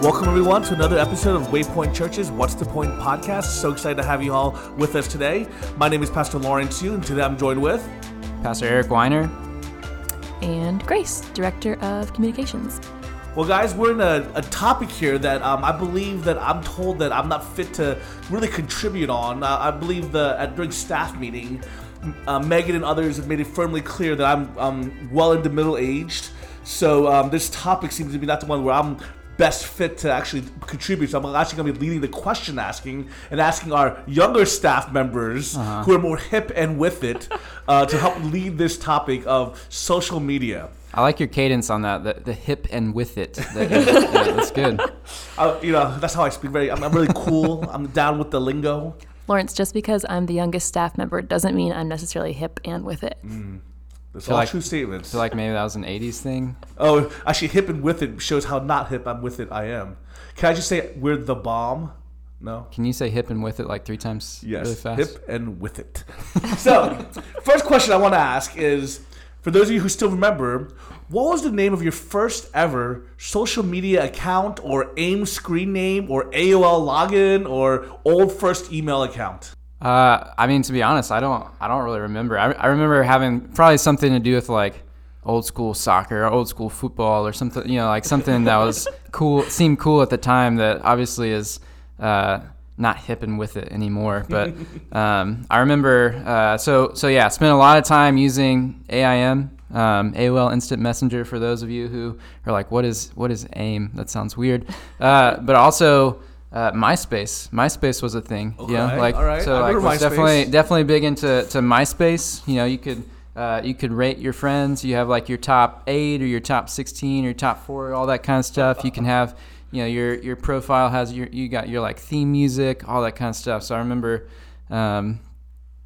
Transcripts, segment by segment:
Welcome, everyone, to another episode of Waypoint Church's What's the Point podcast. So excited to have you all with us today. My name is Pastor Lawrence Yu, and today I'm joined with Pastor Eric Weiner. And Grace, Director of Communications. Well, guys, we're in a, a topic here that um, I believe that I'm told that I'm not fit to really contribute on. Uh, I believe the at, during staff meeting, uh, Megan and others have made it firmly clear that I'm um, well into middle aged. So um, this topic seems to be not the one where I'm best fit to actually contribute. So I'm actually going to be leading the question asking and asking our younger staff members uh-huh. who are more hip and with it uh, to help lead this topic of social media. I like your cadence on that, the, the hip and with it. That, yeah, that's good. Uh, you know, that's how I speak. Very, I'm, I'm really cool. I'm down with the lingo. Lawrence, just because I'm the youngest staff member doesn't mean I'm necessarily hip and with it. Mm. That's all like, true statements. feel like maybe that was an 80s thing. Oh, actually, hip and with it shows how not hip I'm with it I am. Can I just say we're the bomb? No. Can you say hip and with it like three times yes, really fast? Hip and with it. so, first question I want to ask is for those of you who still remember, what was the name of your first ever social media account or AIM screen name or AOL login or old first email account? Uh, I mean, to be honest, I don't, I don't really remember. I, I remember having probably something to do with like old school soccer or old school football or something, you know, like something that was cool, seemed cool at the time that obviously is uh, not hip and with it anymore. But um, I remember, uh, so so yeah, spent a lot of time using AIM, um, AOL Instant Messenger. For those of you who are like, what is what is AIM? That sounds weird. Uh, but also uh, MySpace. MySpace was a thing. Okay, you know, like so I like was definitely definitely big into to MySpace. You know, you could uh, you could rate your friends. You have like your top eight or your top sixteen or your top four, all that kind of stuff. You can have you know your your profile has your you got your like theme music, all that kind of stuff. So I remember. Um,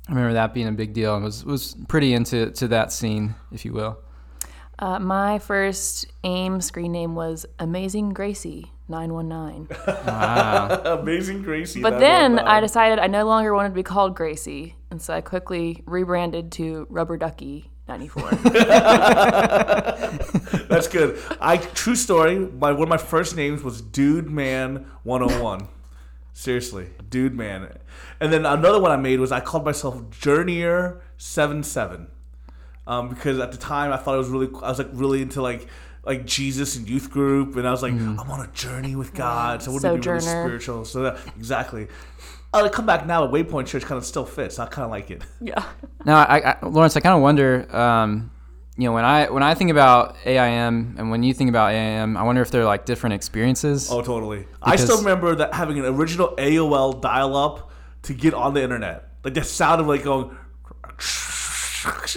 I remember that being a big deal and was was pretty into to that scene, if you will. Uh, my first AIM screen name was Amazing Gracie. 919. Wow. Amazing Gracie. But then I decided I no longer wanted to be called Gracie, and so I quickly rebranded to Rubber Ducky 94. That's good. I true story. My one of my first names was Dude Man 101. Seriously, Dude Man. And then another one I made was I called myself Journeyer 77. Um, because at the time I thought it was really I was like really into like like Jesus and youth group, and I was like, mm. I'm on a journey with God, so I wouldn't be really spiritual. So that, exactly. I come back now at Waypoint Church kind of still fits. I kind of like it. Yeah. Now, I, I, Lawrence, I kind of wonder. Um, you know, when I when I think about AIM and when you think about AIM, I wonder if they're like different experiences. Oh, totally. I still remember that having an original AOL dial-up to get on the internet. Like the sound of like going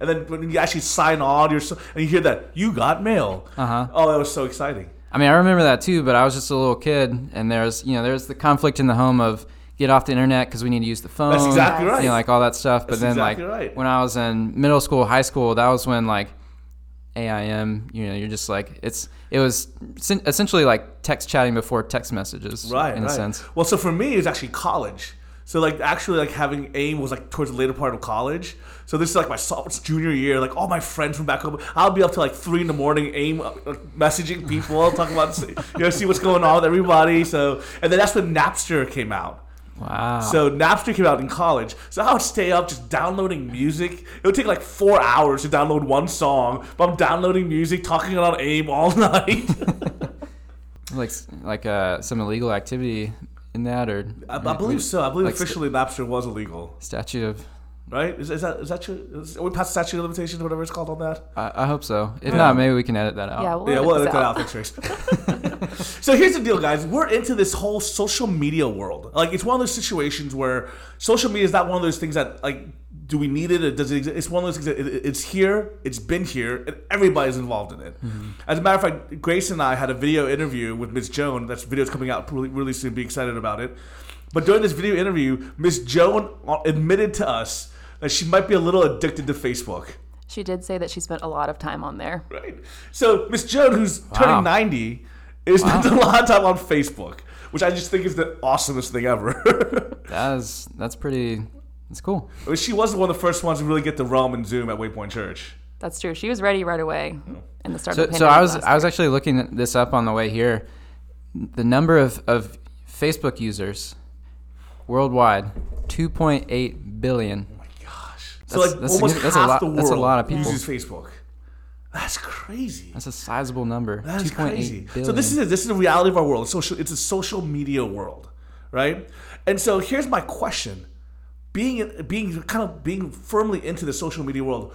and then when you actually sign on, you're so, and you hear that you got mail. Uh-huh. Oh, that was so exciting. I mean, I remember that too, but I was just a little kid, and there's you know there's the conflict in the home of get off the internet because we need to use the phone. That's exactly right. You know, like all that stuff. That's but then exactly like right. when I was in middle school, high school, that was when like AIM, you know, you're just like it's it was essentially like text chatting before text messages, right? In right. a sense. Well, so for me, it was actually college. So like actually like having AIM was like towards the later part of college. So this is like my junior year. Like all my friends from back home, I'll be up to like three in the morning, AIM uh, messaging people, talking about you know see what's going on with everybody. So and then that's when Napster came out. Wow. So Napster came out in college. So I would stay up just downloading music. It would take like four hours to download one song, but I'm downloading music, talking on AIM all night. like like uh, some illegal activity in that, or I, I believe so. I believe like officially st- Napster was illegal. Statute of right? Is, is that is that true? Is, are we past statute of limitations, or whatever it's called on that? I, I hope so. If yeah. not, maybe we can edit that out. Yeah, we'll yeah, edit we'll edit that out. Thanks, so here's the deal, guys. We're into this whole social media world. Like, it's one of those situations where social media is not one of those things that like do we need it? Or does it exist? It's one of those things that it, it's here, it's been here, and everybody's involved in it. Mm-hmm. As a matter of fact, Grace and I had a video interview with Ms. Joan. That's video's coming out really, really soon. Be excited about it. But during this video interview, Ms. Joan admitted to us that she might be a little addicted to Facebook. She did say that she spent a lot of time on there. Right. So Miss Joan, who's wow. turning 90, is wow. spent a lot of time on Facebook, which I just think is the awesomest thing ever. that's that's pretty. That's cool. I mean, she was one of the first ones to really get the realm and Zoom at Waypoint Church. That's true. She was ready right away oh. in the start So, of the so. I was I was actually looking this up on the way here. The number of, of Facebook users worldwide, 2.8 billion. Oh so That's- like that's almost significant- that's a half lot- the world that's a lot of people. uses Facebook. That's crazy. That's a sizable number. That's crazy. billion. So this is it. This is the reality of our world. Social. It's a social media world, right? And so here's my question: being being kind of being firmly into the social media world,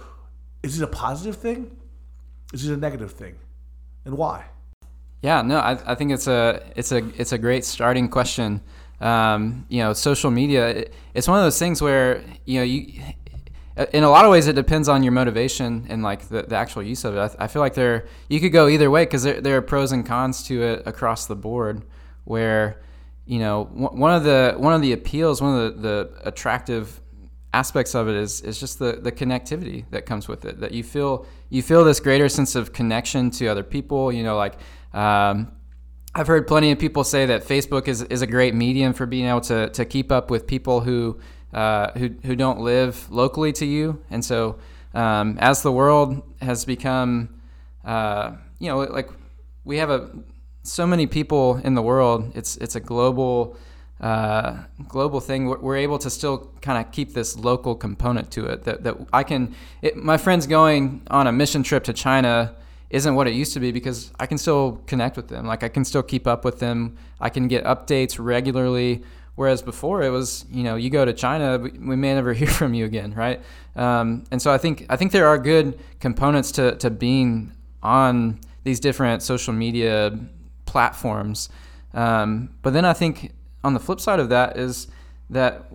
is it a positive thing? Is it a negative thing, and why? Yeah, no, I, I think it's a it's a it's a great starting question. Um, you know, social media it, it's one of those things where you know you in a lot of ways it depends on your motivation and like the, the actual use of it. I, I feel like there you could go either way because there, there are pros and cons to it across the board. Where you know one of the one of the appeals, one of the, the attractive aspects of it is is just the the connectivity that comes with it. That you feel you feel this greater sense of connection to other people. You know, like um, I've heard plenty of people say that Facebook is, is a great medium for being able to, to keep up with people who, uh, who who don't live locally to you. And so, um, as the world has become, uh, you know, like we have a so many people in the world. It's it's a global uh, global thing. We're, able to still kind of keep this local component to it. That that I can. It, my friends going on a mission trip to China isn't what it used to be because I can still connect with them. Like I can still keep up with them. I can get updates regularly. Whereas before it was, you know, you go to China, we, we may never hear from you again, right? Um, and so I think I think there are good components to, to being on these different social media platforms. Um, but then I think on the flip side of that is that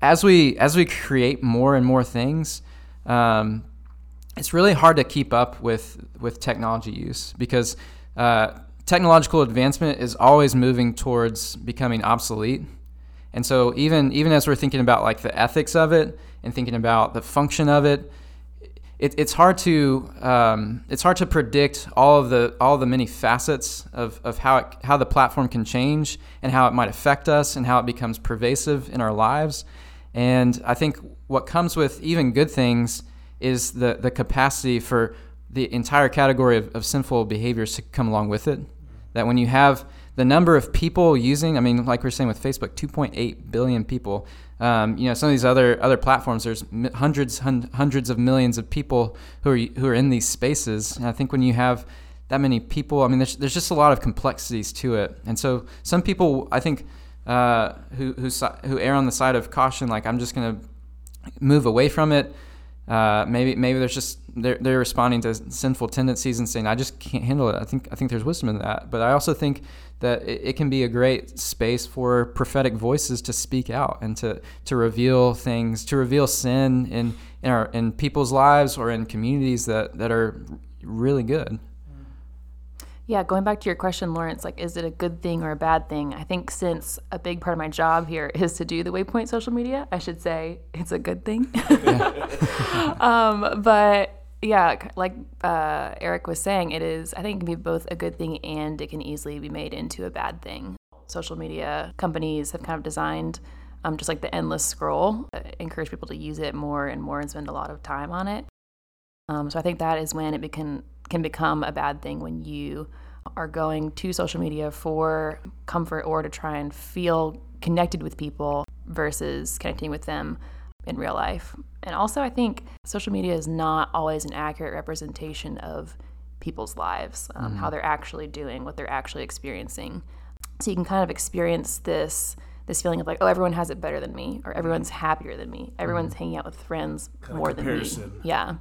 as we as we create more and more things, um, it's really hard to keep up with with technology use because uh, technological advancement is always moving towards becoming obsolete. And so even even as we're thinking about like the ethics of it and thinking about the function of it, it it's hard to um, it's hard to predict all of the all of the many facets of, of how it, how the platform can change and how it might affect us and how it becomes pervasive in our lives. And I think what comes with even good things is the, the capacity for the entire category of, of sinful behaviors to come along with it. That when you have the number of people using, I mean, like we are saying with Facebook, 2.8 billion people. Um, you know, some of these other other platforms, there's hundreds hun- hundreds of millions of people who are who are in these spaces. And I think when you have that many people, I mean, there's there's just a lot of complexities to it. And so some people, I think, uh, who who who err on the side of caution, like I'm just gonna move away from it. Uh, maybe maybe there's just they're, they're responding to sinful tendencies and saying I just can't handle it. I think I think there's wisdom in that, but I also think that it, it can be a great space for prophetic voices to speak out and to to reveal things, to reveal sin in in our in people's lives or in communities that that are really good. Yeah, going back to your question, Lawrence, like, is it a good thing or a bad thing? I think since a big part of my job here is to do the Waypoint social media, I should say it's a good thing. um, but yeah, like uh, Eric was saying, it is, I think it can be both a good thing and it can easily be made into a bad thing. Social media companies have kind of designed um, just like the endless scroll, uh, encourage people to use it more and more and spend a lot of time on it. Um, so I think that is when it can can become a bad thing when you are going to social media for comfort or to try and feel connected with people versus connecting with them in real life. And also, I think social media is not always an accurate representation of people's lives, um, how they're actually doing, what they're actually experiencing. So you can kind of experience this this feeling of like, oh, everyone has it better than me, or everyone's happier than me, everyone's hanging out with friends more than me. Yeah.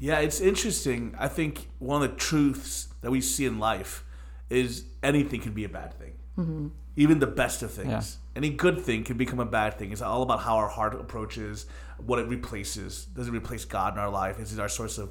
Yeah, it's interesting. I think one of the truths that we see in life is anything can be a bad thing. Mm-hmm. Even the best of things. Any good thing can become a bad thing. It's all about how our heart approaches what it replaces. Does it replace God in our life? Is it our source of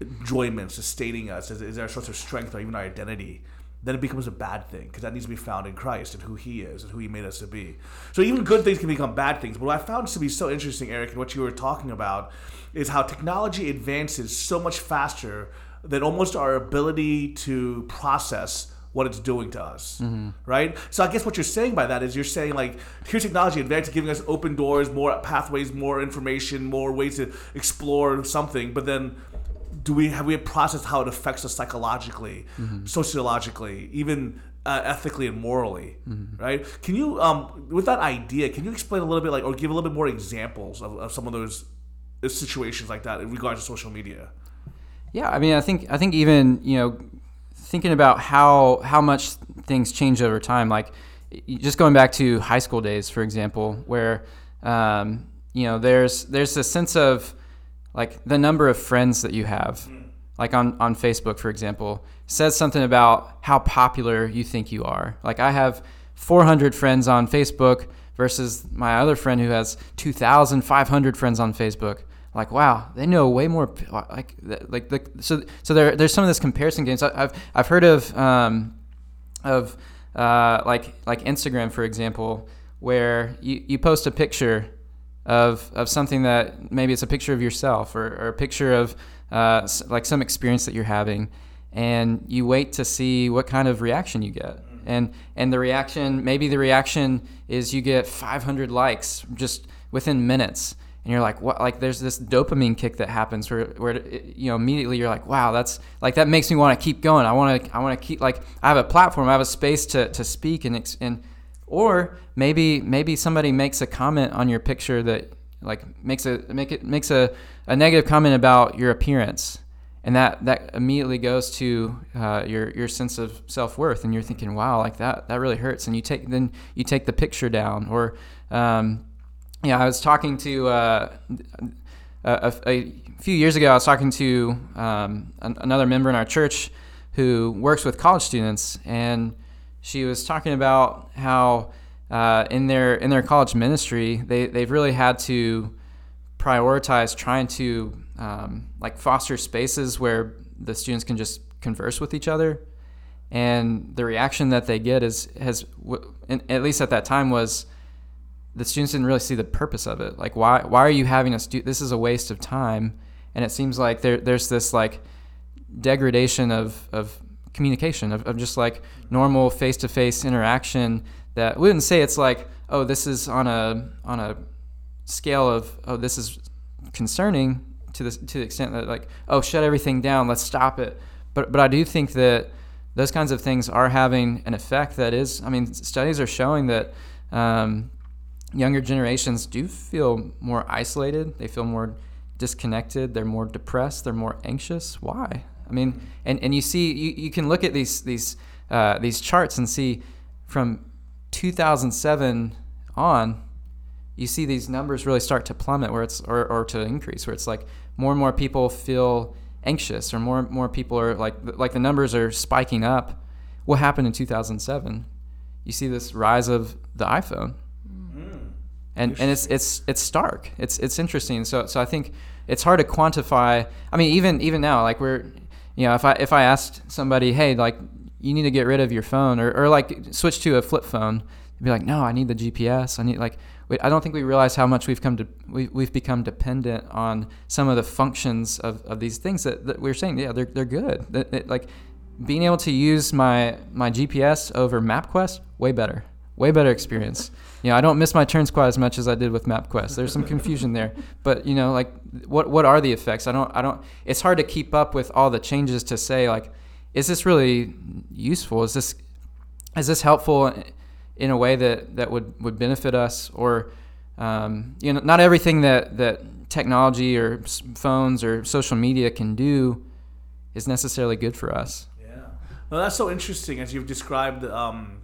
enjoyment, sustaining us? Is it, is it our source of strength or even our identity? Then it becomes a bad thing because that needs to be found in Christ and who He is and who He made us to be. So even good things can become bad things. But what I found to be so interesting, Eric, and what you were talking about is how technology advances so much faster than almost our ability to process what it's doing to us, mm-hmm. right? So I guess what you're saying by that is you're saying like, here's technology advancing, giving us open doors, more pathways, more information, more ways to explore something, but then do we have we have processed how it affects us psychologically, Mm-hmm. sociologically, even uh, ethically and morally, right? Can you, um, with that idea, can you explain a little bit, like, or give a little bit more examples of, of some of those uh, situations like that in regards to social media? Yeah, I mean, I think I think even you know, thinking about how how much things change over time, like just going back to high school days, for example, where um, you know there's there's a sense of like the number of friends that you have, like on on Facebook, for example, says something about how popular you think you are. Like I have 400 friends on Facebook versus my other friend who has 2,500 friends on Facebook like wow they know way more like like the so so there there's some of this comparison games I- I've I've heard of um of uh like like Instagram for example where you, you post a picture of of something that maybe it's a picture of yourself or, or a picture of uh, like some experience that you're having and you wait to see what kind of reaction you get. And and the reaction maybe the reaction is you get 500 likes just within minutes and you're like what? Like there's this dopamine kick that happens where, where it, you know immediately you're like wow that's like that makes me want to keep going. I want to i want to keep like i have a platform i have a space to, to speak and and or maybe maybe somebody makes a comment on your picture that like makes a make it makes a, a negative comment about your appearance. And that that immediately goes to uh, your your sense of self worth, and you're thinking, wow, like that that really hurts, and you take then you take the picture down, or um, yeah, I was talking to uh, a, a, few years ago. I was talking to um, an, another member in our church who works with college students, and she was talking about how uh, in their in their college ministry they they've really had to prioritize trying to um, like foster spaces where the students can just converse with each other. And the reaction that they get is has at least at that time was the students didn't really see the purpose of it. Like why why are you having us do this is a waste of time. And it seems like there there's this like degradation of of communication of, of just like normal face-to-face interaction that we wouldn't say it's like oh this is on a on a scale of oh this is concerning to the to the extent that like oh shut everything down let's stop it. But but I do think that those kinds of things are having an effect that is I mean studies are showing that um, younger generations do feel more isolated they feel more disconnected they're more depressed they're more anxious. Why I mean and, and you see you, you can look at these these uh, these charts and see from 2007 on you see these numbers really start to plummet where it's or, or to increase where it's like more and more people feel anxious or more and more people are like like the numbers are spiking up. What happened in 2007 you see this rise of the iphone. And and it's it's it's stark. It's it's interesting. So so i think it's hard to quantify. I mean even even now like we're you know if i if i asked somebody hey like you need to get rid of your phone or, or like switch to a flip phone they'd be like no i need the gps i need like we, i don't think we realize how much we've come to we, we've become dependent on some of the functions of, of these things that, that we're saying yeah they're, they're good. Like being able to use my my gps over mapquest way better way better experience. You know, I don't miss my turns quite as much as I did with MapQuest. There's some confusion there, but you know, like what what are the effects? I don't I don't. It's hard to keep up with all the changes to say like, is this really useful? Is this is this helpful in a way that that would would benefit us? Or um, you know, not everything that that technology or phones or social media can do is necessarily good for us. Yeah. well, that's so interesting as you've described um,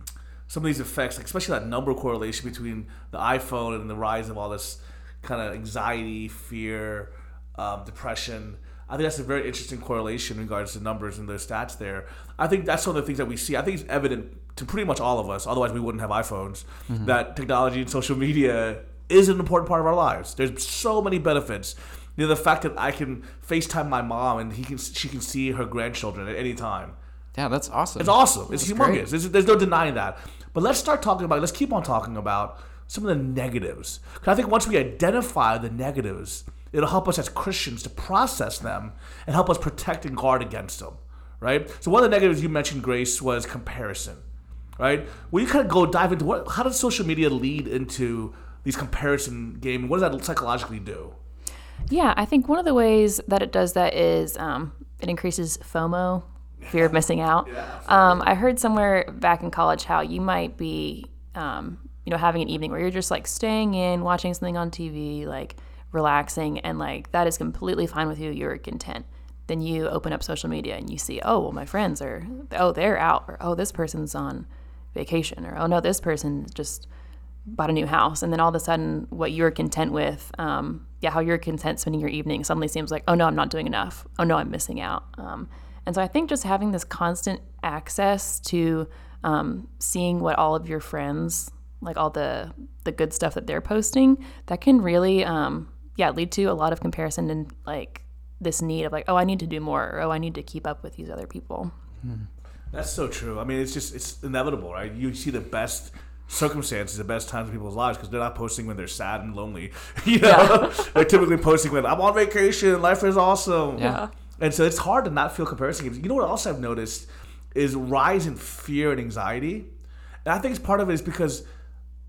some of these effects, like especially that number correlation between the iPhone and the rise of all this kind of anxiety, fear, um, depression. I think that's a very interesting correlation in regards to numbers and the stats there. I think that's one of the things that we see. I think it's evident to pretty much all of us, otherwise we wouldn't have iPhones, that technology and social media is an important part of our lives. There's so many benefits. You know, the fact that I can FaceTime my mom and he can she can see her grandchildren at any time. Yeah, that's awesome. It's awesome. It's That's humongous. There's, there's no denying that. But let's start talking about. Let's keep on talking about some of the negatives. 'Cause I think once we identify the negatives, it'll help us as Christians to process them and help us protect and guard against them. Right. So one of the negatives you mentioned, Grace, was comparison. Right. Will you kind of go dive into what? How does social media lead into these comparison game? What does that psychologically do? Yeah, I think one of the ways that it does that is um, it increases FOMO, fear of missing out. Um, I heard somewhere back in college how you might be, um, you know, having an evening where you're just like staying in, watching something on TV, like relaxing, and like that is completely fine with you. You're content. Then you open up social media and you see, oh, well, my friends are, oh, they're out, or oh, this person's on vacation, or oh no, this person just bought a new house, and then all of a sudden, what you're content with, um, yeah, how you're content spending your evening suddenly seems like, oh no, I'm not doing enough. Oh no, I'm missing out. Um, and so I think just having this constant access to um, seeing what all of your friends, like all the the good stuff that they're posting, that can really, um, yeah, lead to a lot of comparison and like this need of like, oh, I need to do more, or oh, I need to keep up with these other people. That's so true. I mean, it's just it's inevitable, right? You see the best circumstances, the best times in people's lives because they're not posting when they're sad and lonely. You know, they're typically posting when I'm on vacation, life is awesome. Yeah. And so it's hard to not feel comparison games. You know what else I've noticed is rise in fear and anxiety, and I think it's part of it is because.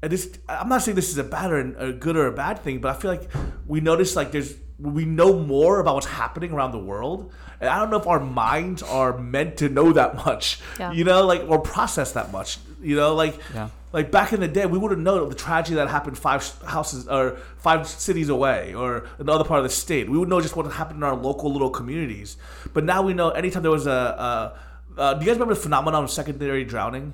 This, I'm not saying this is a bad or a good or a bad thing, but I feel like we notice like there's we know more about what's happening around the world, and I don't know if our minds are meant to know that much, Yeah. you know, like or process that much, you know, like Yeah. like back in the day, we wouldn't know the tragedy that happened five houses or five cities away or another part of the state. We would know just what happened in our local little communities. But now we know anytime there was a. a uh, do you guys remember the phenomenon of secondary drowning?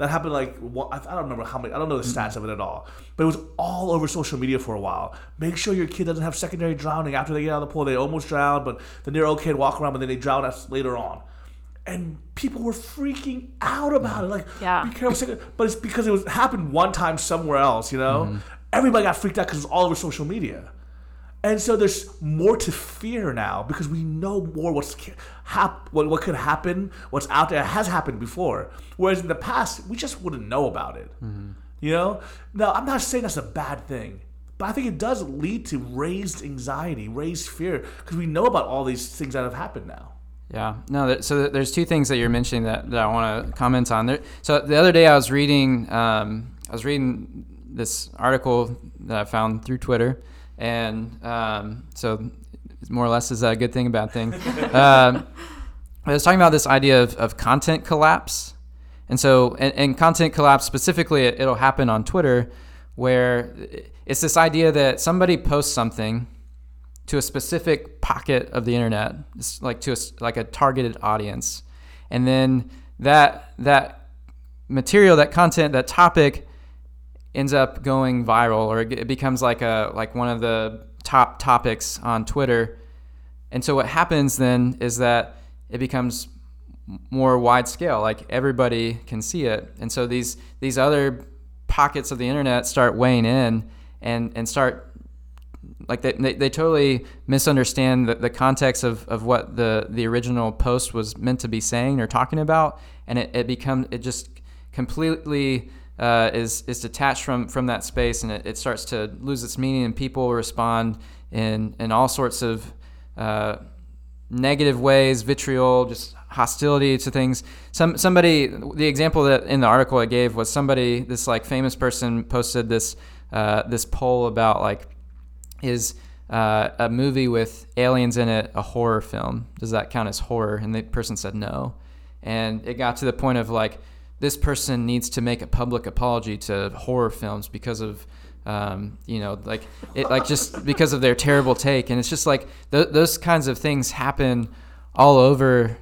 That happened like I I don't remember how many. I don't know the mm-hmm. stats of it at all. But it was all over social media for a while. Make sure your kid doesn't have secondary drowning after they get out of the pool. They almost drowned, but then they're okay to walk around, but then they drown us later on. And people were freaking out about it. Like, Yeah. be careful. But it's because it was happened one time somewhere else. You know, mm-hmm. everybody got freaked out because it was all over social media. And so there's more to fear now because we know more what's hap- what, what could happen, what's out there has happened before. Whereas in the past, we just wouldn't know about it. You know? Now, I'm not saying that's a bad thing, but I think it does lead to raised anxiety, raised fear because we know about all these things that have happened now. Yeah. No. There, so there's two things that you're mentioning that, that I want to comment on. There, so the other day I was reading um, I was reading this article that I found through Twitter, and um, so more or less is a good thing, a bad thing? um, I was talking about this idea of, of context collapse, and so and, and context collapse specifically, it, it'll happen on Twitter, where it's this idea that somebody posts something to a specific pocket of the internet, it's like to a, like a targeted audience, and then that that material, that content, that topic ends up going viral, or it becomes like a like one of the top topics on Twitter. And so what happens then is that it becomes more wide scale, like everybody can see it, and so these these other pockets of the internet start weighing in and and start like they, they, they totally misunderstand the, the context of, of what the, the original post was meant to be saying or talking about and it, it becomes it just completely uh, is is detached from from that space and it, it starts to lose its meaning and people respond in in all sorts of uh, negative ways, vitriol, just hostility to things. Some somebody, the example that in the article I gave was somebody, this like famous person posted this uh, this poll about like is uh, a movie with aliens in it a horror film? Does that count as horror? And the person said no, and it got to the point of like this person needs to make a public apology to horror films because of um, you know like it like just because of their terrible take. And it's just like th- those kinds of things happen all over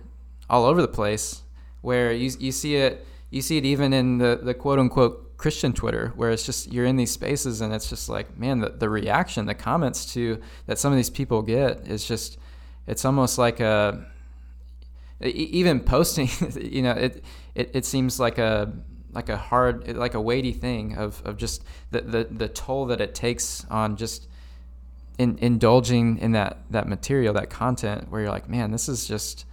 all over the place where you, you see it you see it even in the, the quote unquote Christian Twitter where it's just you're in these spaces and it's just like man the, the reaction the comments to that some of these people get is just it's almost like a even posting you know it, it it seems like a like a hard like a weighty thing of, of just the, the the toll that it takes on just in, indulging in that that material that content where you're like man this is just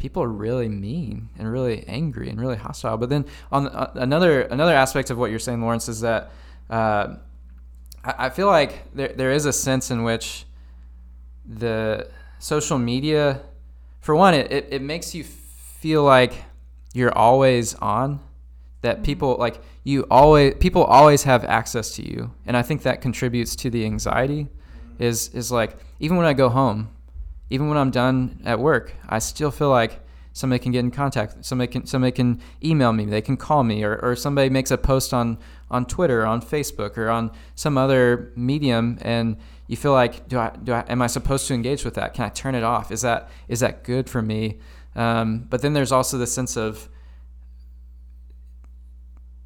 people are really mean and really angry and really hostile. But then on uh, another another aspect of what you're saying Lawrence is that uh, I, I feel like there, there is a sense in which the social media for one it, it, it makes you feel like you're always on that mm-hmm. people like you always people always have access to you and i think that contributes to the anxiety is is like even when I go home, even when I'm done at work, I still feel like somebody can get in contact. Somebody can somebody can email me. They can call me, or, or somebody makes a post on on Twitter, or on Facebook, or on some other medium, and you feel like do I do I am I supposed to engage with that? Can I turn it off? Is that is that good for me? Um, but then there's also the sense of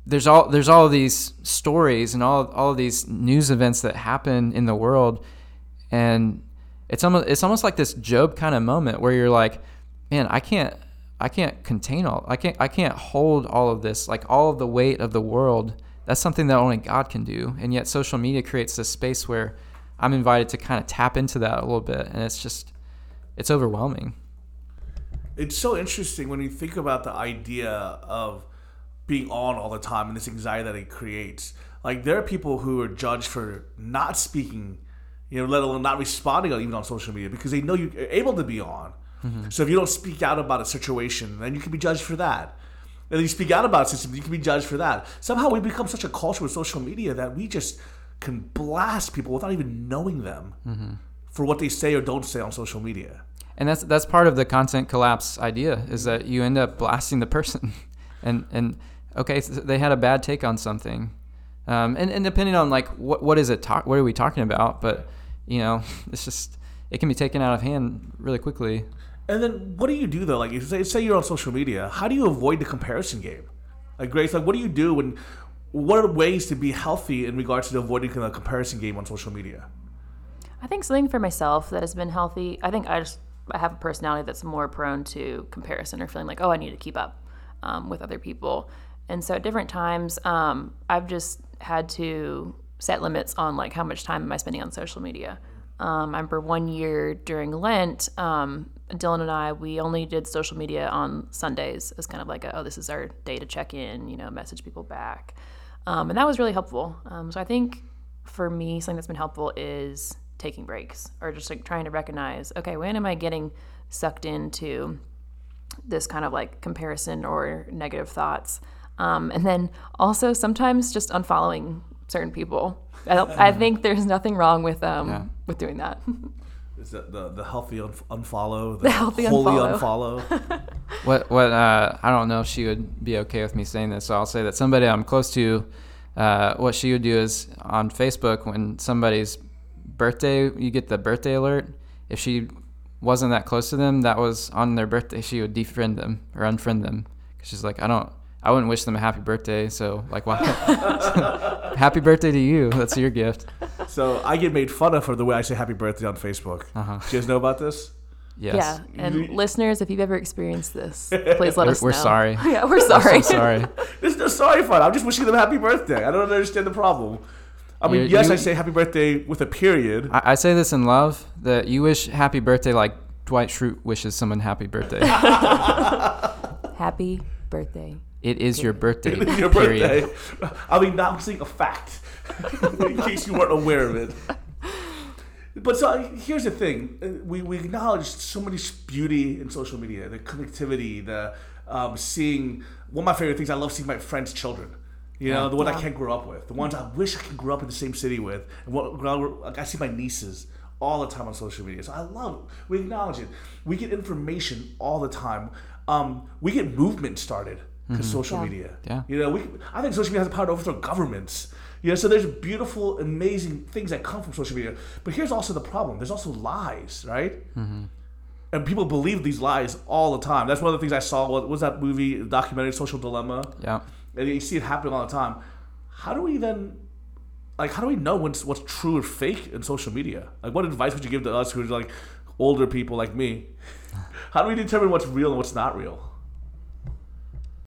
there's all there's all these stories and all all of these news events that happen in the world, and it's almost it's almost like this Job kind of moment where you're like, man, I can't I can't contain all I can't I can't hold all of this like all of the weight of the world. That's something that only God can do, and yet social media creates this space where I'm invited to kind of tap into that a little bit, and it's just it's overwhelming. It's so interesting when you think about the idea of being on all the time and this anxiety that it creates. Like there are people who are judged for not speaking, you know, let alone not responding even on social media because they know you're able to be on. Mm-hmm. So if you don't speak out about a situation, then you can be judged for that. And you speak out about a system, you can be judged for that. Somehow we become such a culture with social media that we just can blast people without even knowing them mm-hmm. for what they say or don't say on social media. And that's that's part of the context collapse idea is that you end up blasting the person, and and okay, so they had a bad take on something, um, and and depending on like what what is it talk what are we talking about, but you know it's just it can be taken out of hand really quickly. And then what do you do though? Like say say you're on social media, how do you avoid the comparison game? Like Grace, like what do you do when what are ways to be healthy in regards to avoiding the comparison game on social media? I think something for myself that has been healthy. I think I just I have a personality that's more prone to comparison or feeling like oh I need to keep up um, with other people. And so at different times, um, I've just had to set limits on like how much time am I spending on social media. Um, I remember one year during Lent, um, Dylan and I, we only did social media on Sundays as kind of like, a, oh, this is our day to check in, you know, message people back. Um, and that was really helpful. Um, so I think for me, something that's been helpful is taking breaks or just like trying to recognize, okay, when am I getting sucked into this kind of like comparison or negative thoughts? Um, and then also sometimes just unfollowing certain people. I, I think there's nothing wrong with um, yeah. with doing that. Is that the the healthy un- unfollow, the, the healthy holy unfollow? unfollow? what what uh, I don't know if she would be okay with me saying this, so I'll say that somebody I'm close to, uh, what she would do is on Facebook when somebody's birthday, you get the birthday alert. If she wasn't that close to them, that was on their birthday, she would defriend them or unfriend them because she's like, I don't I wouldn't wish them a happy birthday. So like, why? happy birthday to you. That's your gift. So I get made fun of for the way I say happy birthday on Facebook. Uh-huh. Do you guys know about this? Yes. Yeah, and listeners, if you've ever experienced this, please let we're, us know. We're sorry. yeah, we're sorry. We're so sorry. There's no sorry fun. I'm just wishing them a happy birthday. I don't understand the problem. I mean, you, yes, you, I say happy birthday with a period. I, I, say this in love that you wish happy birthday like Dwight Schrute wishes someone happy birthday. happy birthday it is your birthday. It is your period. birthday. I mean, I'm saying a fact, in case you weren't aware of it. But so here's the thing: uh, we we acknowledge so much beauty in social media, the connectivity, the um, seeing. One of my favorite things, I love seeing my friends' children. You know, yeah. the one yeah. I can't grow up with, the ones I wish I could grow up in the same city with. And what like I see my nieces all the time on social media, so I love. It. We acknowledge it. We get information all the time. Um, we get movement started because mm-hmm. social yeah. media. Yeah. You know, we I think social media has the power to overthrow governments. You know, so there's beautiful, amazing things that come from social media. But here's also the problem: there's also lies, right? Mm-hmm. And people believe these lies all the time. That's one of the things I saw. What was that movie, documentary, Social Dilemma? Yeah. And you see it happening all the time. How do we then? Like, how do we know what's what's true or fake in social media? Like, what advice would you give to us who are like older people like me? How do we determine what's real and what's not real?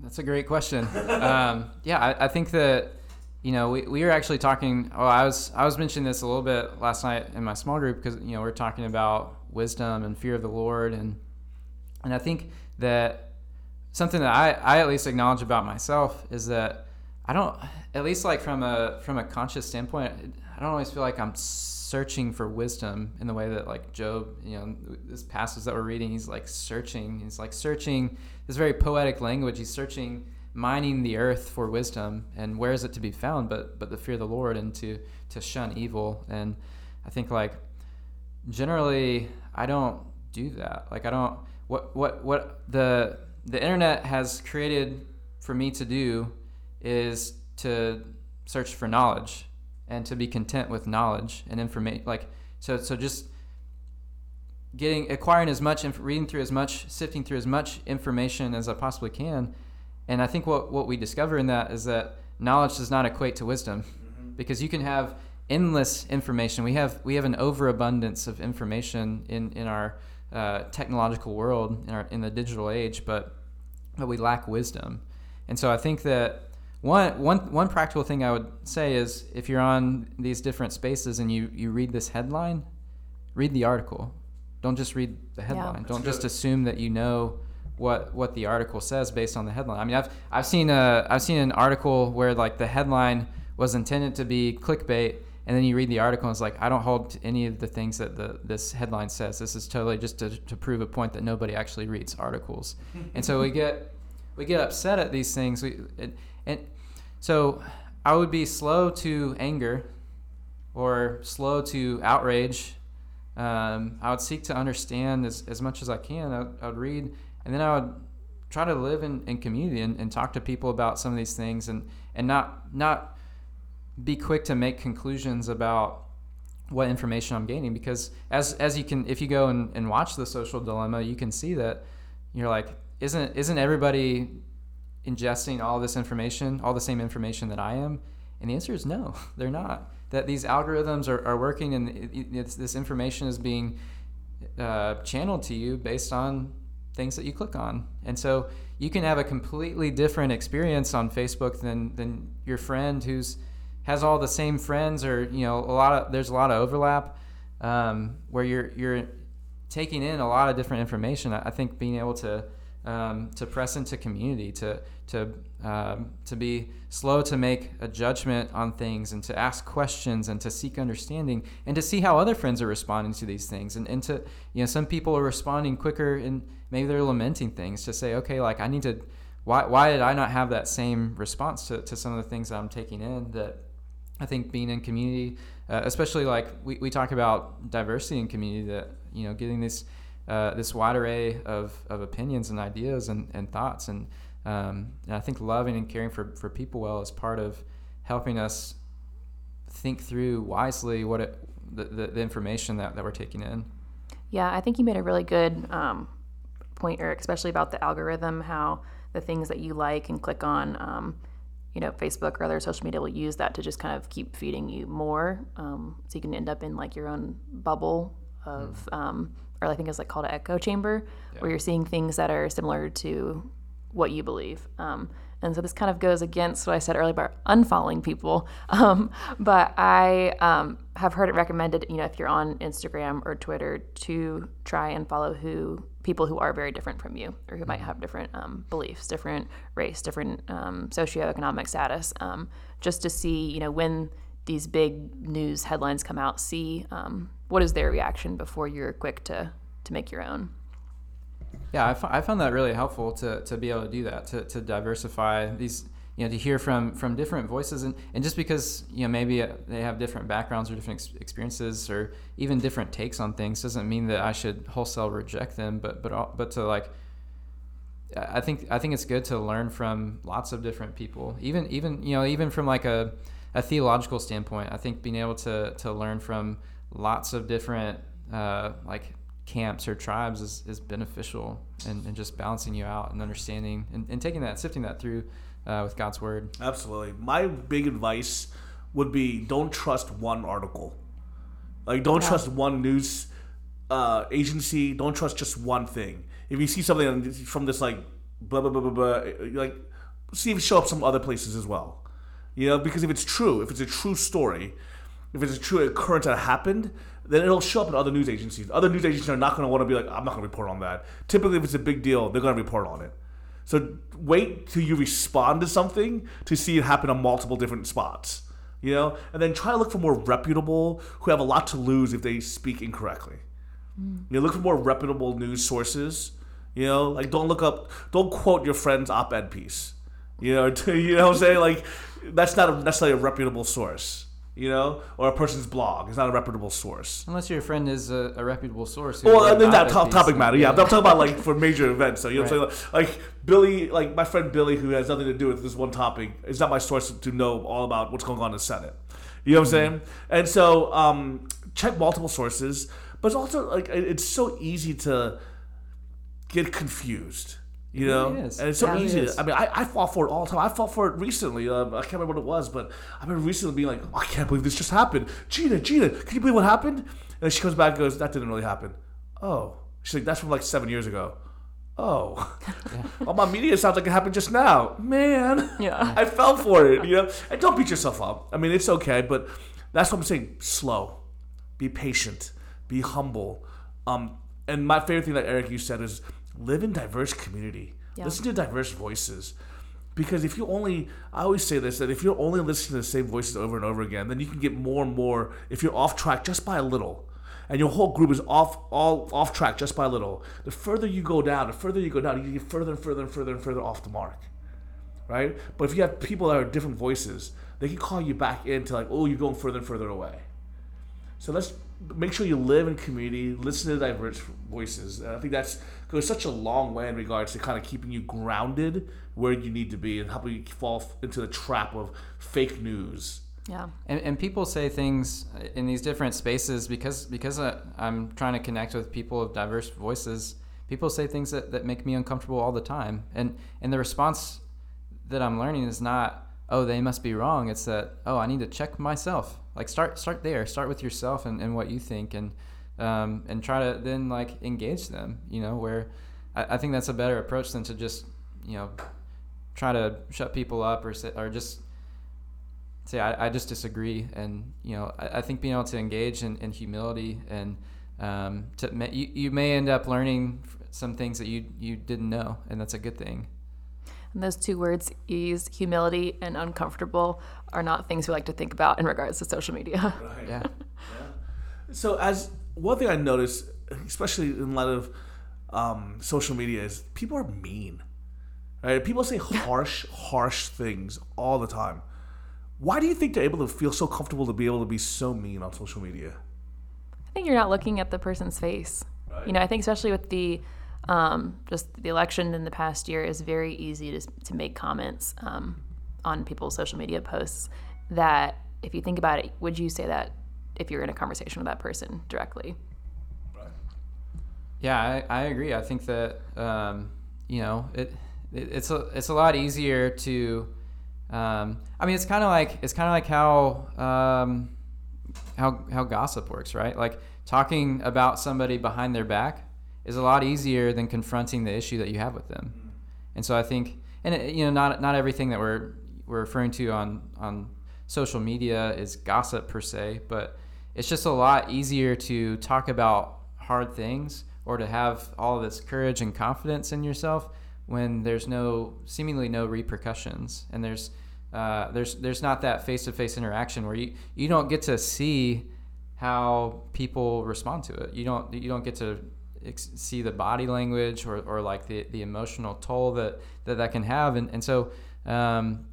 That's a great question. um, yeah, I, I, think that you know we, we were actually talking. Oh, I was I was mentioning this a little bit last night in my small group because you know we're talking about wisdom and fear of the Lord and and I think that something that I, I at least acknowledge about myself is that I don't at least like from a from a conscious standpoint I don't always feel like I'm searching for wisdom in the way that like Job, you know, this passage that we're reading, he's like searching. He's like searching this very poetic language. He's searching, mining the earth for wisdom, and where is it to be found? But but the fear of the Lord and to to shun evil. And I think like generally I don't do that. Like I don't what what what the the internet has created for me to do is to search for knowledge and to be content with knowledge and information like so so just getting acquiring as much inf- reading through as much sifting through as much information as I possibly can and I think what what we discover in that is that knowledge does not equate to wisdom mm-hmm. because you can have endless information we have we have an overabundance of information in in our uh, technological world in, our, in the digital age but but we lack wisdom and so I think that one, one, one practical thing I would say is if you're on these different spaces and you, you read this headline, read the article. Don't just read the headline. Yeah. Don't just assume that you know what what the article says based on the headline. I mean, I've I've seen a I've seen an article where like the headline was intended to be clickbait, and then you read the article and it's like I don't hold to any of the things that the this headline says. This is totally just to, to prove a point that nobody actually reads articles, and so we get we get upset at these things. We, it, and so I would be slow to anger or slow to outrage. Um, I would seek to understand as, as much as I can. I, I would read, and then I would try to live in, in community and, and talk to people about some of these things and, and not not be quick to make conclusions about what information I'm gaining because as as you can if you go and, and watch the social dilemma you can see that you're like isn't isn't everybody ingesting all this information, all the same information that I am? And the answer is no, they're not. That these algorithms are, are working and this information is being uh, channeled to you based on things that you click on. And so you can have a completely different experience on Facebook than, than your friend who's has all the same friends or, you know, a lot of, there's a lot of overlap um, where you're, you're taking in a lot of different information. I think being able to, um, to press into community, to to um, to be slow to make a judgment on things, and to ask questions, and to seek understanding, and to see how other friends are responding to these things, and, and to you know some people are responding quicker, and maybe they're lamenting things. To say, okay, like I need to, why why did I not have that same response to, to some of the things that I'm taking in that I think being in community, uh, especially like we, we talk about diversity in community, that you know getting this uh, this wide array of, of opinions and ideas and, and thoughts. And, um, and I think loving and caring for, for people well is part of helping us think through wisely what it, the, the, the information that, that we're taking in. Yeah, I think you made a really good um, point, Eric, especially about the algorithm, how the things that you like and click on, um, you know, Facebook or other social media will use that to just kind of keep feeding you more. Um, so you can end up in like your own bubble of mm or I think it's like called an echo chamber, yeah. where you're seeing things that are similar to what you believe. Um, and so this kind of goes against what I said earlier about unfollowing people. Um, but I um, have heard it recommended, you know, if you're on Instagram or Twitter, to try and follow who people who are very different from you, or who might mm-hmm. have different um, beliefs, different race, different um, socioeconomic status, um, just to see, you know, when these big news headlines come out, see um, what is their reaction before you're quick to to make your own. Yeah, I, f- I found that really helpful to, to be able to do that, to, to diversify these, you know, to hear from, from different voices. And, and just because, you know, maybe uh, they have different backgrounds or different ex- experiences or even different takes on things doesn't mean that I should wholesale reject them, but, but, but to like, I think, I think it's good to learn from lots of different people, even, even, you know, even from like a, a theological standpoint, I think being able to, to learn from lots of different uh, like camps or tribes is, is beneficial and, and just balancing you out and understanding and, and taking that sifting that through uh, with god's word absolutely my big advice would be don't trust one article like don't yeah. trust one news uh, agency don't trust just one thing if you see something from this like blah blah blah blah blah like see if it show up some other places as well you know because if it's true if it's a true story if it's a true occurrence that happened, then it'll show up in other news agencies. Other news agencies are not going to want to be like, I'm not going to report on that. Typically, if it's a big deal, they're going to report on it. So wait till you respond to something to see it happen on multiple different spots, you know, and then try to look for more reputable who have a lot to lose if they speak incorrectly. Mm. You know, look for more reputable news sources. You know, like don't look up, don't quote your friend's op-ed piece. You know, you know what I'm saying? Like that's not a, necessarily a reputable source you know, or a person's blog is not a reputable source. Unless your friend is a, a reputable source. Well, then that top, topic matter. Yeah, I'm talking about like for major events. So you know, what I'm Right. saying? like Billy, like my friend Billy, who has nothing to do with this one topic, is not my source to know all about what's going on in the Senate. You know what I'm saying? And so um, check multiple sources, but it's also like it's so easy to get confused. You know, and it's so easy. is. I mean, I, I fall for it all the time. I fought for it recently. Um, I can't remember what it was, but I've been recently being like, "Oh, I can't believe this just happened. Gina, Gina, can you believe what happened? And she comes back and goes, that didn't really happen. Oh. She's like, that's from like seven years ago. Oh. All my media sounds like it happened just now. Man. Yeah. I fell for it, you know? And don't beat yourself up. I mean, it's okay, but that's what I'm saying. Slow. Be patient. Be humble. Um, and my favorite thing that Eric you said is live in diverse community. Yeah. Listen to diverse voices. Because if you only, I always say this, that if you're only listening to the same voices over and over again, then you can get more and more, if you're off track just by a little, and your whole group is off all off track just by a little, the further you go down, the further you go down, you get further and further and further and further off the mark right? But if you have people that are different voices, they can call you back into like, oh, you're going further and further away. So let's make sure you live in community, listen to diverse voices. And I think that's goes such a long way in regards to kind of keeping you grounded where you need to be and helping you fall into the trap of fake news. Yeah. And, and people say things in these different spaces because because I, I'm trying to connect with people of diverse voices. People say things that, that make me uncomfortable all the time, and and the response that I'm learning is not oh they must be wrong. It's that oh I need to check myself. Like start start there. Start with yourself and, and what you think, and um, and try to then like engage them. You know where I, I think that's a better approach than to just you know try to shut people up or say, or just say I, I just disagree and you know I, I think being able to engage in, in humility and um, to you, you may end up learning some things that you you didn't know and that's a good thing And those two words ease, humility and uncomfortable, are not things we like to think about in regards to social media. Right. yeah So as one thing I noticed, especially in light of um, social media, is people are mean. Right? People say harsh, harsh things all the time. Why do you think they're able to feel so comfortable to be able to be so mean on social media? I think you're not looking at the person's face. You know, I think especially with the um, just the election in the past year is very easy to, to make comments um, on people's social media posts that if you think about it, would you say that if you're in a conversation with that person directly? yeah I, I agree I think that um, you know it, it it's a it's a lot easier to um, I mean it's kind of like it's kind of like how um, how how gossip works, right? Like talking about somebody behind their back is a lot easier than confronting the issue that you have with them. And so I think, and it, you know, not not everything that we're we're referring to on on social media is gossip per se, but it's just a lot easier to talk about hard things or to have all this courage and confidence in yourself when there's no seemingly no repercussions and there's uh, there's there's not that face-to-face interaction where you, you don't get to see how people respond to it. You don't you don't get to ex- see the body language or, or like the, the emotional toll that, that that can have and, and so um,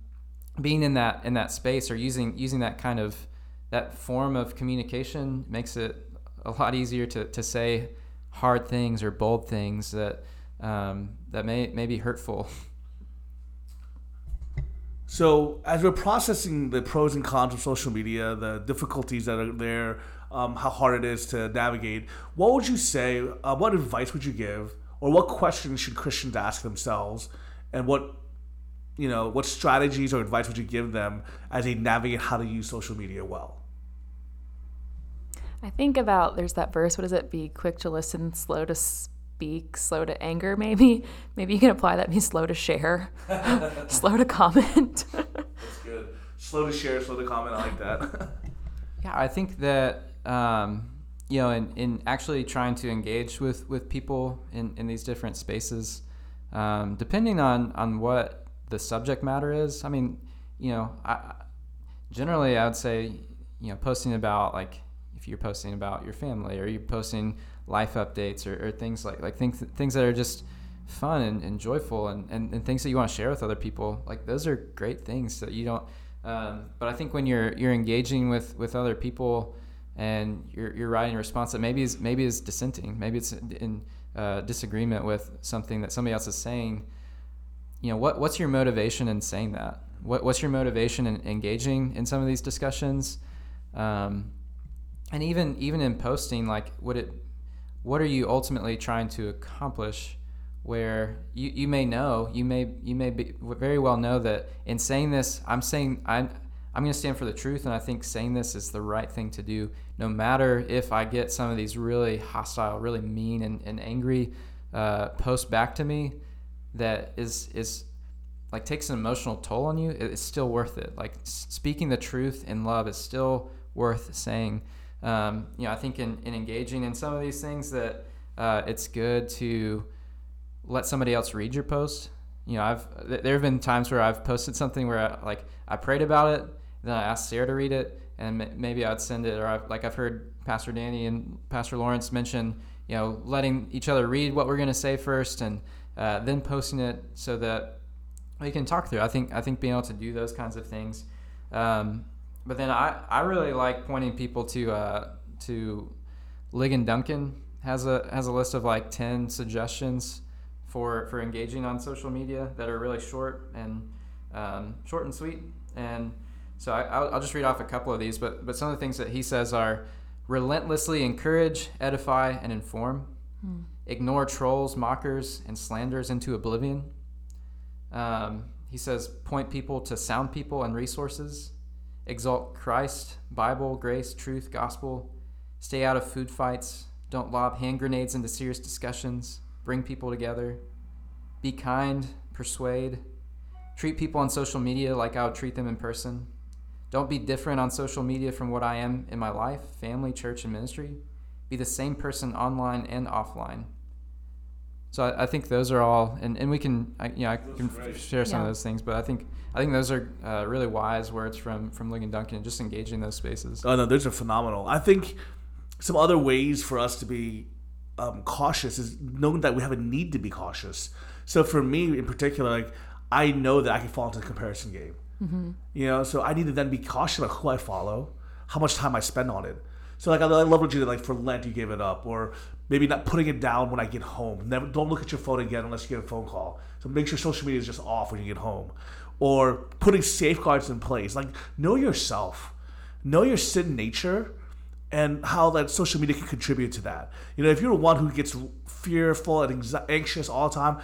being in that in that space or using using that kind of that form of communication makes it a lot easier to, to say hard things or bold things that um, that may may be hurtful. So, as we're processing the pros and cons of social media, the difficulties that are there, um, how hard it is to navigate, what would you say? Uh, what advice would you give, or what questions should Christians ask themselves, and what you know, what strategies or advice would you give them as they navigate how to use social media well? I think about there's that verse. What is it? Be quick to listen, slow to speak, slow to anger. Maybe, maybe you can apply that. Be slow to share, slow to comment. That's good. Slow to share, slow to comment. I like that. Yeah, I think that um, you know, in, in actually trying to engage with, with people in, in these different spaces, um, depending on, on what the subject matter is. I mean, you know, I, generally I would say, you know, posting about like if you're posting about your family or you're posting life updates or, or things like like things things that are just fun and, and joyful and, and, and things that you want to share with other people like those are great things that you don't Um, but I think when you're you're engaging with with other people and you're you're writing a response that maybe is maybe is dissenting, maybe it's in uh, disagreement with something that somebody else is saying. You know, what what's your motivation in saying that? What what's your motivation in engaging in some of these discussions? Um, and even even in posting, like, would it? What are you ultimately trying to accomplish? where you, you may know you may you may be, very well know that in saying this I'm saying I'm I'm going to stand for the truth and I think saying this is the right thing to do. No matter if I get some of these really hostile really mean and, and angry uh, posts back to me that is is like takes an emotional toll on you it's still worth it. Like speaking the truth in love is still worth saying. Um, you know I think in, in engaging in some of these things that uh, it's good to let somebody else read your post. You know, I've there have been times where I've posted something where I, like I prayed about it, then I asked Sarah to read it, and maybe I'd send it, or I've, like I've heard Pastor Danny and Pastor Lawrence mention, you know, letting each other read what we're going to say first, and uh, then posting it so that we can talk through. I think I think being able to do those kinds of things. Um, but then I, I really like pointing people to uh, to Ligon Duncan has a has a list of like ten suggestions for for engaging on social media that are really short and um, short and sweet. And so I, will just read off a couple of these, but but some of the things that he says are relentlessly encourage, edify, and inform. Hmm. Ignore trolls, mockers, and slanders into oblivion. Um, he says point people to sound people and resources. Exalt Christ, Bible, grace, truth, gospel. Stay out of food fights. Don't lob hand grenades into serious discussions bring people together, be kind, persuade, treat people on social media like I would treat them in person. Don't be different on social media from what I am in my life, family, church, and ministry. Be the same person online and offline. So I, I think those are all, and, and we can, I, you know, I can share some yeah. of those things, but I think I think those are uh, really wise words from from Ligon Duncan, just engaging those spaces. Oh no, those are phenomenal. I think some other ways for us to be um, cautious is knowing that we have a need to be cautious. So for me in particular, like I know that I can fall into the comparison game. Mm-hmm. You know, so I need to then be cautious about who I follow, how much time I spend on it. So like I, love what you did. Like for Lent, you gave it up, or maybe not putting it down when I get home. Never don't look at your phone again unless you get a phone call. So make sure social media is just off when you get home, or putting safeguards in place. Like know yourself, know your sin nature, and how that social media can contribute to that. You know, if you're one who gets fearful and anxious all the time,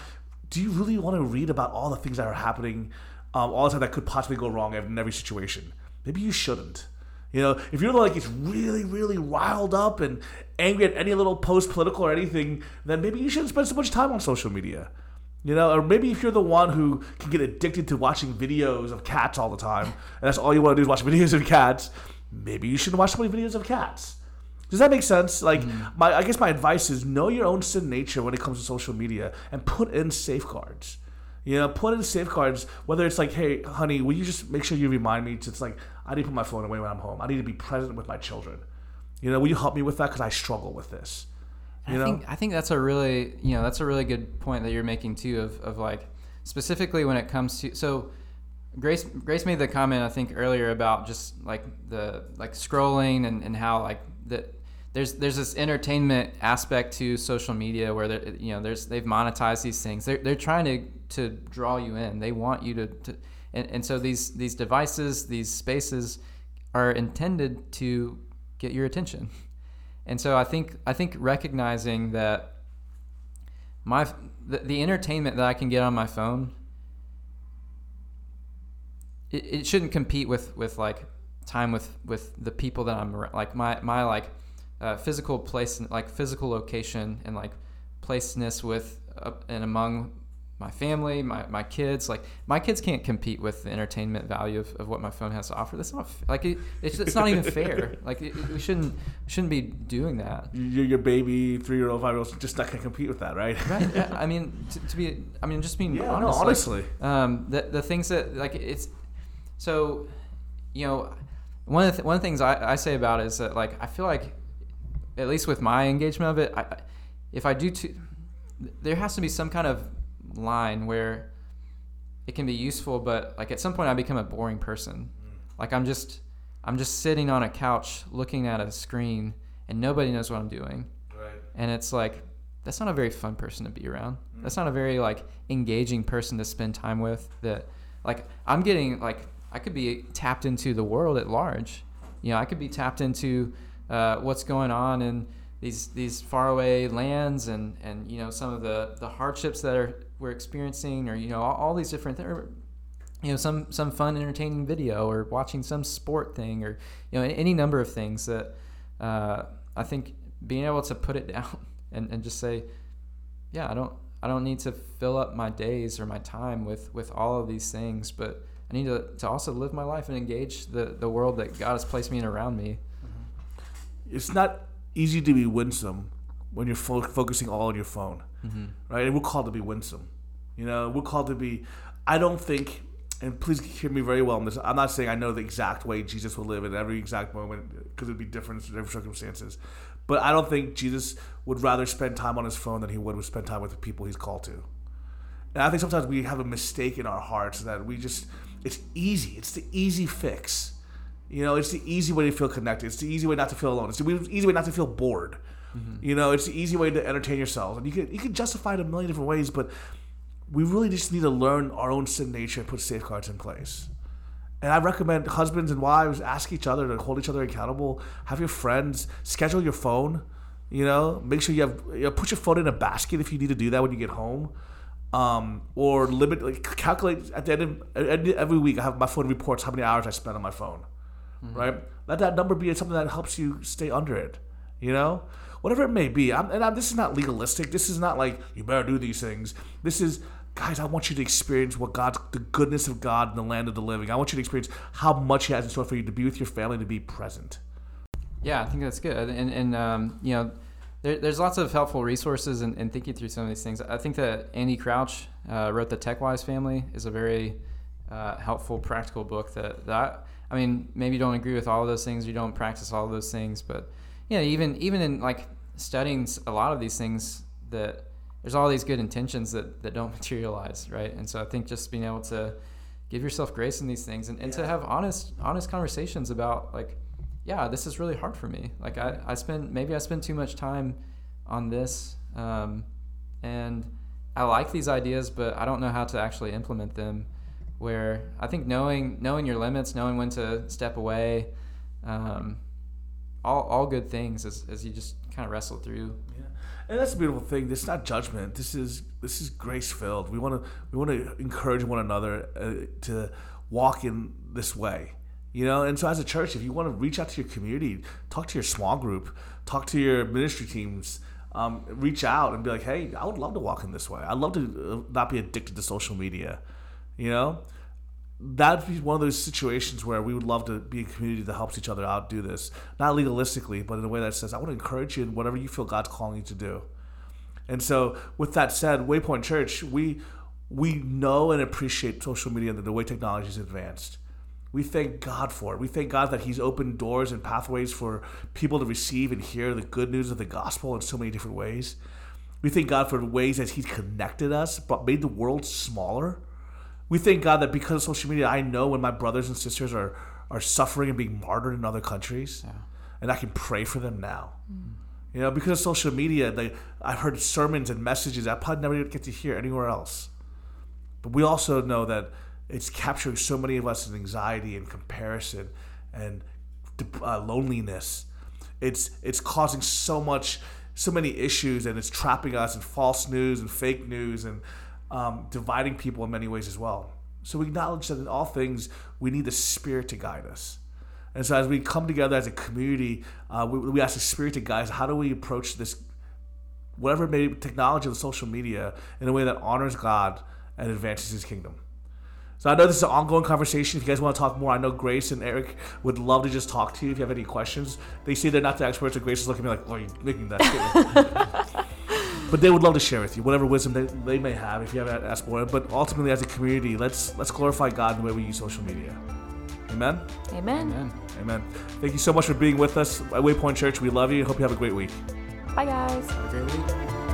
do you really want to read about all the things that are happening um, all the time that could possibly go wrong in every situation? Maybe you shouldn't. You know, if you're like it's really, really riled up and angry at any little post, political or anything, then maybe you shouldn't spend so much time on social media. You know, or maybe if you're the one who can get addicted to watching videos of cats all the time, and that's all you want to do is watch videos of cats, maybe you shouldn't watch so many videos of cats. Does that make sense? Like, mm-hmm. my I guess my advice is know your own sin nature when it comes to social media and put in safeguards. You know, put in safeguards. Whether it's like, hey, honey, will you just make sure you remind me? It's like I need to put my phone away when I'm home. I need to be present with my children. You know, will you help me with that? Because I struggle with this. You I know? think I think that's a really you know that's a really good point that you're making too of of like specifically when it comes to so Grace Grace made the comment I think earlier about just like the like scrolling and, and how like that there's there's this entertainment aspect to social media where you know there's they've monetized these things. They're, they're trying to to draw you in. They want you to, to and, and so these these devices these spaces are intended to get your attention. And so I think I think recognizing that my the, the entertainment that I can get on my phone it, it shouldn't compete with with like time with with the people that I'm like my my like uh, physical place like physical location and like placeness with uh, and among my family, my, my kids, like my kids can't compete with the entertainment value of, of what my phone has to offer. That's not like it, it's, it's not even fair. Like it, we shouldn't shouldn't be doing that. Your, your baby, three year old, five year old, just not gonna compete with that, right? right. I mean, to, to be, I mean, just being yeah, honest. No, honestly, like, um, the the things that like it's so, you know, one of the th- one of the things I, I say about it is that like I feel like, at least with my engagement of it, I, if I do too, there has to be some kind of line where it can be useful, but like at some point I become a boring person. Mm. Like I'm just I'm just sitting on a couch looking at a screen and nobody knows what I'm doing. Right. And it's like that's not a very fun person to be around. Mm. That's not a very like engaging person to spend time with that like I'm getting like I could be tapped into the world at large. You know, I could be tapped into uh, what's going on in these these faraway lands and and you know some of the the hardships that are we're experiencing or you know all, all these different th- you know some some fun entertaining video or watching some sport thing or you know any number of things that uh, I think being able to put it down and, and just say yeah I don't I don't need to fill up my days or my time with with all of these things but I need to, to also live my life and engage the, the world that God has placed me in around me It's not easy to be winsome when you're fo- focusing all on your phone, mm-hmm. right? And we're called to be winsome. You know, we're called to be. I don't think, and please hear me very well on this. I'm not saying I know the exact way Jesus will live in every exact moment because it'd be different in different circumstances. But I don't think Jesus would rather spend time on his phone than he would spend time with the people he's called to. And I think sometimes we have a mistake in our hearts that we just, it's easy. It's the easy fix. You know, it's the easy way to feel connected. It's the easy way not to feel alone. It's the easy way not to feel bored. You know, it's the easy way to entertain yourselves. And you can you can justify it a million different ways, but we really just need to learn our own sin nature and put safeguards in place. And I recommend husbands and wives ask each other to hold each other accountable. Have your friends schedule your phone. You know, make sure you have you know, put your phone in a basket if you need to do that when you get home, um, or limit like calculate at the end of every week. I have my phone reports how many hours I spend on my phone, right? Let that number be something that helps you stay under it. You know, whatever it may be. I'm, and I'm, this is not legalistic. This is not like you better do these things. This is guys. I want you to experience what God, the goodness of God in the land of the living. I want you to experience how much He has in store for you to be with your family, to be present. Yeah, I think that's good. And, and um, you know, there, there's lots of helpful resources in, in thinking through some of these things. I think that Andy Crouch uh, wrote the TechWise Family is a very uh, helpful, practical book that, that I mean, maybe you don't agree with all of those things, you don't practice all of those things, but yeah, even even in like studying a lot of these things that there's all these good intentions that, that don't materialize, right? And so I think just being able to give yourself grace in these things and, and to have honest honest conversations about like yeah this is really hard for me. Like i, I spend maybe i spend too much time on this um, and i like these ideas but i don't know how to actually implement them where i think knowing knowing your limits knowing when to step away um, all, all good things as, as you just kind of wrestle through Yeah, and that's a beautiful thing. This is not judgment. This is this is grace filled. We want to we want to encourage one another uh, to walk in this way. You know, and so as a church, if you want to reach out to your community, talk to your small group, talk to your ministry teams, um, reach out and be like, "Hey, I would love to walk in this way. I'd love to uh, not be addicted to social media." You know, that'd be one of those situations where we would love to be a community that helps each other out do this. Not legalistically but in a way that says i want to encourage you in whatever you feel god's calling you to do. And so with that said waypoint church we we know and appreciate social media and the way technology has advanced. We thank god for it. We thank god that he's opened doors and pathways for people to receive and hear the good news of the gospel in so many different ways. We thank god for the ways that he's connected us but made the world smaller we thank God that because of social media, I know when my brothers and sisters are are suffering and being martyred in other countries, and I can pray for them now. You know, because of social media, they I've heard sermons and messages I probably never get to hear anywhere else. But we also know that it's capturing so many of us in anxiety and comparison and uh, loneliness. It's it's causing so much, so many issues, and it's trapping us in false news and fake news and um, dividing people in many ways as well. So we acknowledge that in all things we need the Spirit to guide us. And so as we come together as a community, uh, we, we ask the Spirit to guide us. How do we approach this, whatever may technology and social media, in a way that honors God and advances His kingdom? So I know this is an ongoing conversation. If you guys want to talk more, I know Grace and Eric would love to just talk to you if you have any questions. They say they're not the experts, and Grace is looking at me like, "Oh, you're making that statement." but they would love to share with you whatever wisdom they, they may have if you haven't asked more. But ultimately, as a community, let's let's glorify God in the way we use social media. Amen. Amen. Amen. Amen. Thank you so much for being with us at Waypoint Church. We love you. Hope you have a great week. Bye, guys. have a great week